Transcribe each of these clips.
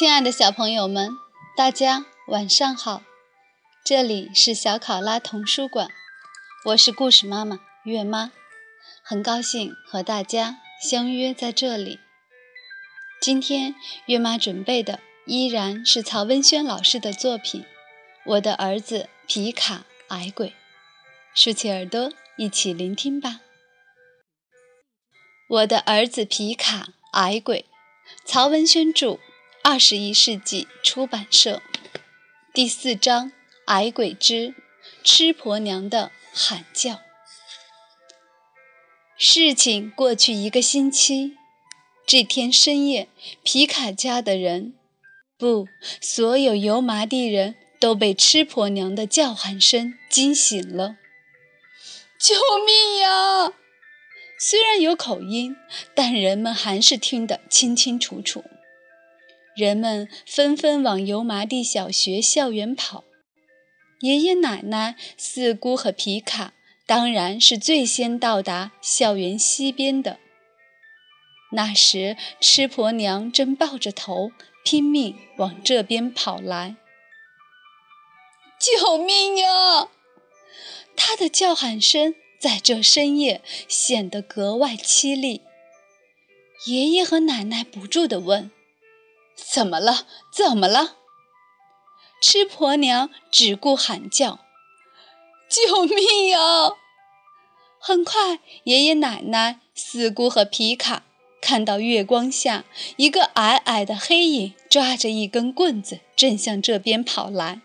亲爱的小朋友们，大家晚上好！这里是小考拉童书馆，我是故事妈妈月妈，很高兴和大家相约在这里。今天月妈准备的依然是曹文轩老师的作品《我的儿子皮卡矮鬼》，竖起耳朵一起聆听吧。我的儿子皮卡矮鬼，曹文轩著，二十一世纪出版社。第四章：矮鬼之吃婆娘的喊叫。事情过去一个星期，这天深夜，皮卡家的人，不，所有油麻地人都被吃婆娘的叫喊声惊醒了。救命呀！虽然有口音，但人们还是听得清清楚楚。人们纷纷往油麻地小学校园跑，爷爷奶奶、四姑和皮卡当然是最先到达校园西边的。那时，吃婆娘正抱着头拼命往这边跑来。救命呀！他的叫喊声。在这深夜显得格外凄厉。爷爷和奶奶不住地问：“怎么了？怎么了？”吃婆娘只顾喊叫：“救命啊！”很快，爷爷奶奶、四姑和皮卡看到月光下一个矮矮的黑影抓着一根棍子正向这边跑来，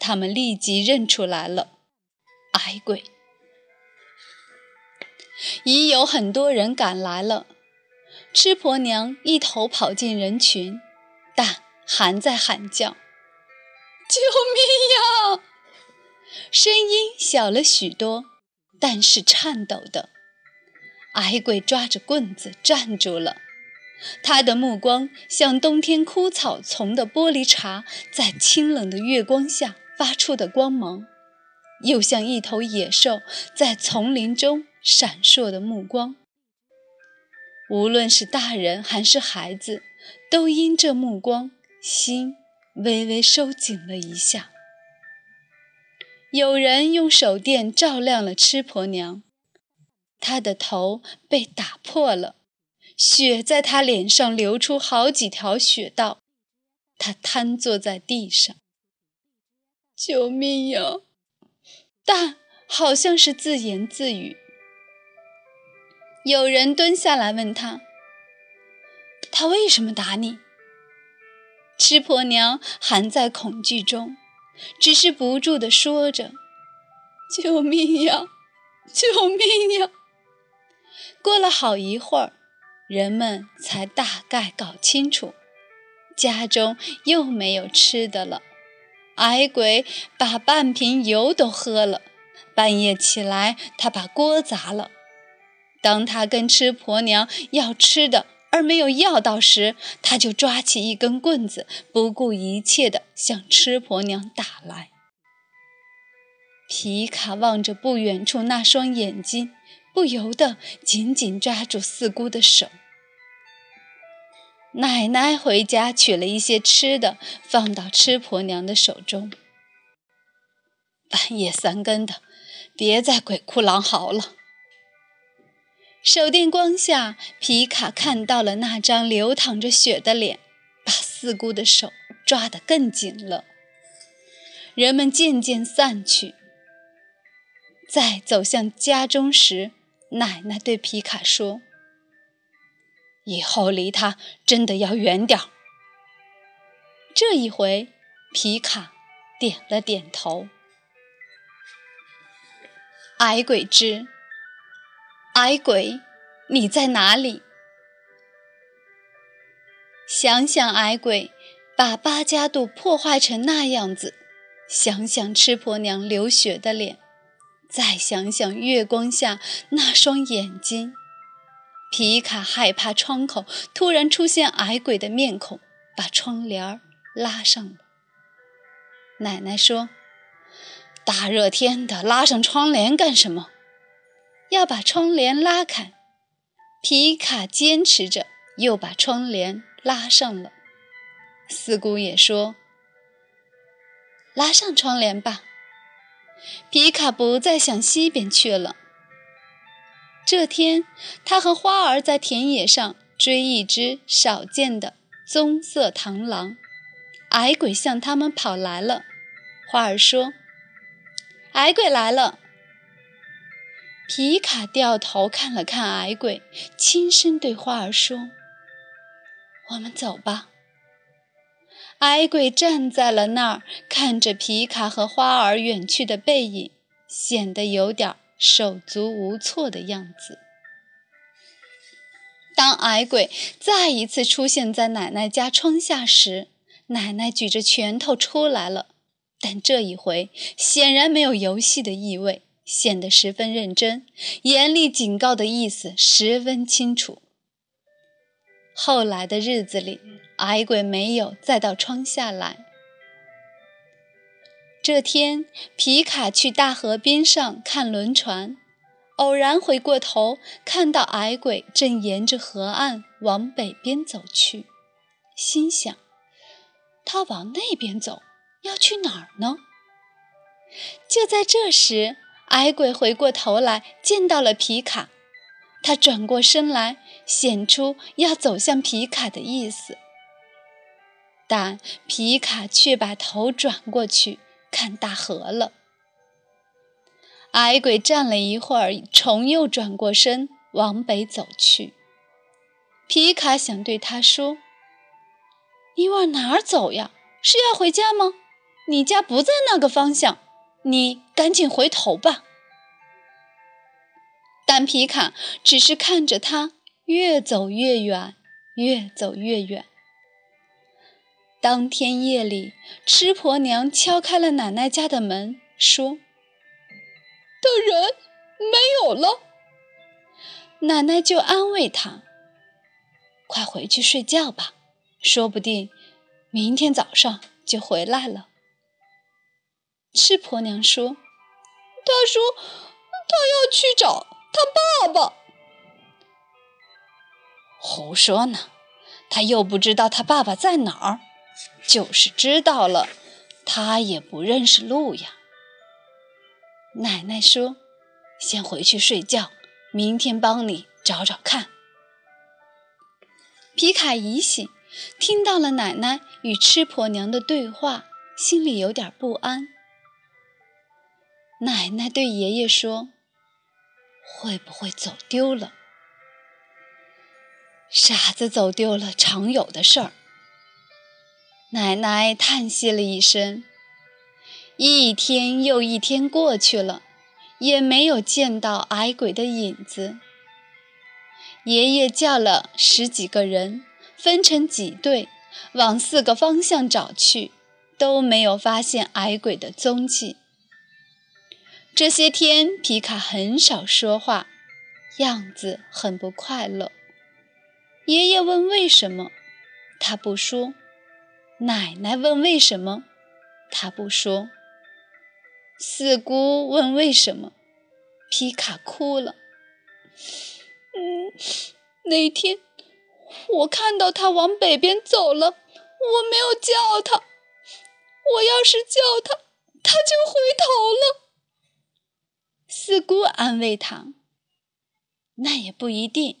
他们立即认出来了——矮鬼。已有很多人赶来了，吃婆娘一头跑进人群，但还在喊叫：“救命呀！”声音小了许多，但是颤抖的。矮鬼抓着棍子站住了，他的目光像冬天枯草丛的玻璃碴在清冷的月光下发出的光芒，又像一头野兽在丛林中。闪烁的目光，无论是大人还是孩子，都因这目光，心微微收紧了一下。有人用手电照亮了吃婆娘，她的头被打破了，血在她脸上流出好几条血道，她瘫坐在地上。救命呀！但好像是自言自语。有人蹲下来问他：“他为什么打你？”吃婆娘还在恐惧中，只是不住地说着：“救命呀，救命呀！”过了好一会儿，人们才大概搞清楚，家中又没有吃的了。矮鬼把半瓶油都喝了，半夜起来，他把锅砸了。当他跟吃婆娘要吃的而没有要到时，他就抓起一根棍子，不顾一切地向吃婆娘打来。皮卡望着不远处那双眼睛，不由得紧紧抓住四姑的手。奶奶回家取了一些吃的，放到吃婆娘的手中。半夜三更的，别再鬼哭狼嚎了。手电光下，皮卡看到了那张流淌着血的脸，把四姑的手抓得更紧了。人们渐渐散去，在走向家中时，奶奶对皮卡说：“以后离他真的要远点儿。”这一回，皮卡点了点头。矮鬼之。矮鬼，你在哪里？想想矮鬼把八家渡破坏成那样子，想想吃婆娘流血的脸，再想想月光下那双眼睛，皮卡害怕窗口突然出现矮鬼的面孔，把窗帘拉上了。奶奶说：“大热天的，拉上窗帘干什么？”要把窗帘拉开，皮卡坚持着，又把窗帘拉上了。四姑也说：“拉上窗帘吧。”皮卡不再向西边去了。这天，他和花儿在田野上追一只少见的棕色螳螂。矮鬼向他们跑来了。花儿说：“矮鬼来了。”皮卡掉头看了看矮鬼，轻声对花儿说：“我们走吧。”矮鬼站在了那儿，看着皮卡和花儿远去的背影，显得有点手足无措的样子。当矮鬼再一次出现在奶奶家窗下时，奶奶举着拳头出来了，但这一回显然没有游戏的意味。显得十分认真，严厉警告的意思十分清楚。后来的日子里，矮鬼没有再到窗下来。这天，皮卡去大河边上看轮船，偶然回过头，看到矮鬼正沿着河岸往北边走去，心想：他往那边走，要去哪儿呢？就在这时，矮鬼回过头来，见到了皮卡，他转过身来，显出要走向皮卡的意思。但皮卡却把头转过去看大河了。矮鬼站了一会儿，重又转过身往北走去。皮卡想对他说：“你往哪儿走呀？是要回家吗？你家不在那个方向。”你赶紧回头吧。但皮卡只是看着他越走越远，越走越远。当天夜里，吃婆娘敲开了奶奶家的门，说：“的人没有了。”奶奶就安慰她：“快回去睡觉吧，说不定明天早上就回来了。”吃婆娘说：“他说他要去找他爸爸。”胡说呢！他又不知道他爸爸在哪儿，就是知道了，他也不认识路呀。奶奶说：“先回去睡觉，明天帮你找找看。”皮卡一醒，听到了奶奶与吃婆娘的对话，心里有点不安。奶奶对爷爷说：“会不会走丢了？傻子走丢了，常有的事儿。”奶奶叹息了一声。一天又一天过去了，也没有见到矮鬼的影子。爷爷叫了十几个人，分成几队，往四个方向找去，都没有发现矮鬼的踪迹。这些天，皮卡很少说话，样子很不快乐。爷爷问为什么，他不说；奶奶问为什么，他不说；四姑问为什么，皮卡哭了。嗯，那天我看到他往北边走了，我没有叫他。我要是叫他，他就回头了。四姑安慰他：“那也不一定。”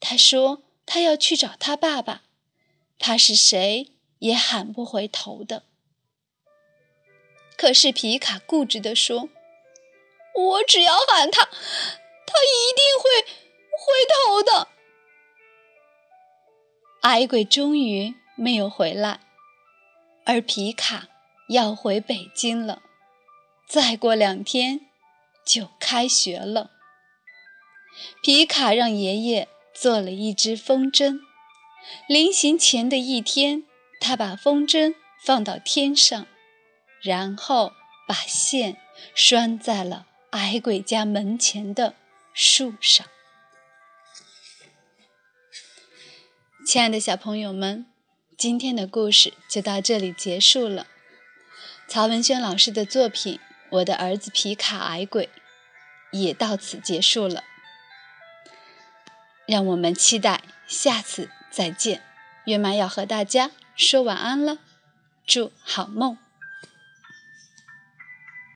他说：“他要去找他爸爸，他是谁也喊不回头的。”可是皮卡固执地说：“我只要喊他，他一定会回头的。”矮鬼终于没有回来，而皮卡要回北京了。再过两天。就开学了。皮卡让爷爷做了一只风筝。临行前的一天，他把风筝放到天上，然后把线拴在了矮鬼家门前的树上。亲爱的小朋友们，今天的故事就到这里结束了。曹文轩老师的作品。我的儿子皮卡矮鬼也到此结束了，让我们期待下次再见。月妈要和大家说晚安了，祝好梦。